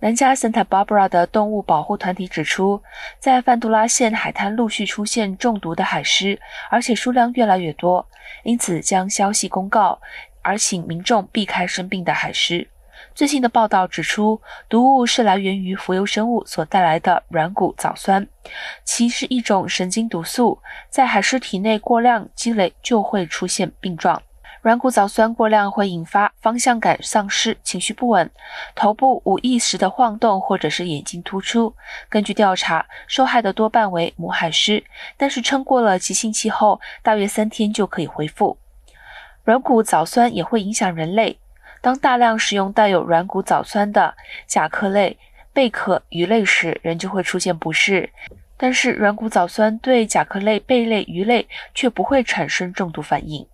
南加 Santa Barbara 的动物保护团体指出，在范杜拉县海滩陆续出现中毒的海狮，而且数量越来越多，因此将消息公告，而请民众避开生病的海狮。最新的报道指出，毒物是来源于浮游生物所带来的软骨藻酸，其是一种神经毒素，在海狮体内过量积累就会出现病状。软骨藻酸过量会引发方向感丧失、情绪不稳、头部无意识的晃动，或者是眼睛突出。根据调查，受害的多半为母海狮，但是撑过了急性期后，大约三天就可以恢复。软骨藻酸也会影响人类，当大量使用带有软骨藻酸的甲壳类、贝壳、鱼类时，人就会出现不适。但是软骨藻酸对甲壳类、贝类、鱼类却不会产生中毒反应。